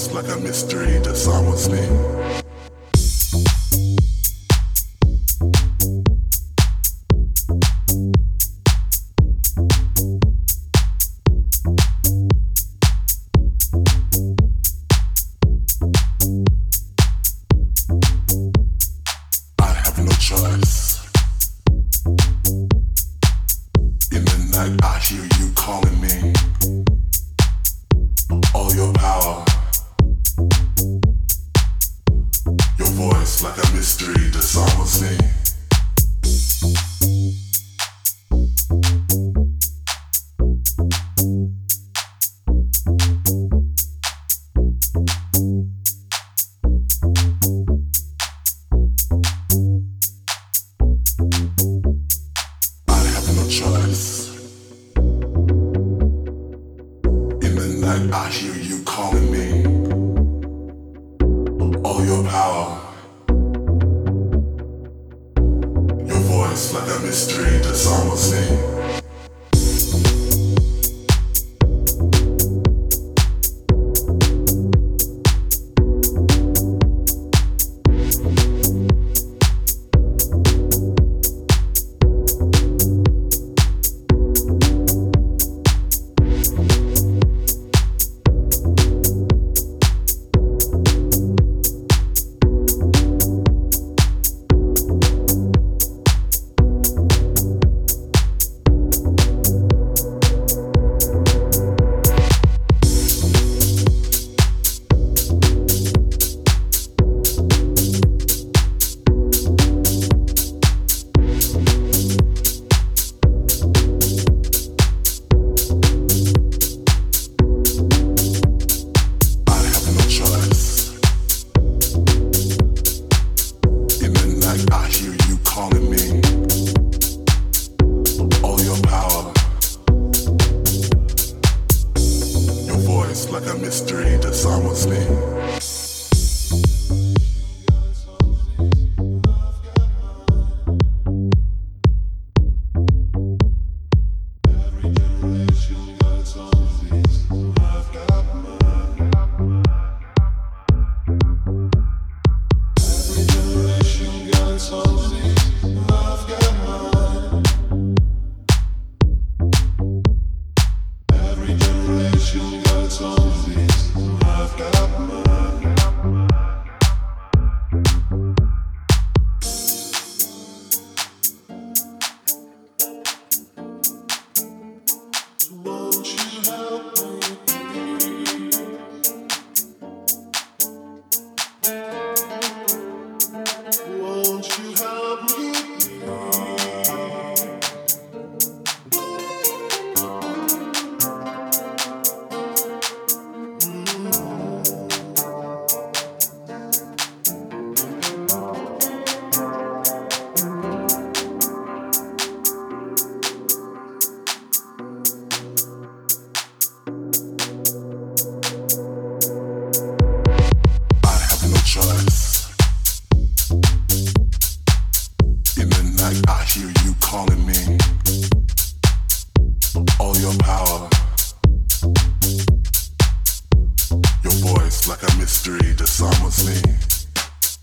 It's like a mystery that's almost me. I hear you calling me. Your voice like a mystery disarms me. I have no choice. In the night, I hear you calling me. Your power. Your voice like a mystery disarms me. I mystery disarms me. Voice like a mystery disarms me.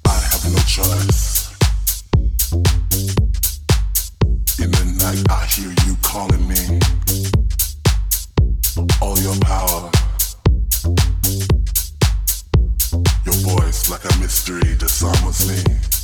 I have no choice. In the night, I hear you calling me. All your power. Your voice like a mystery disarms me.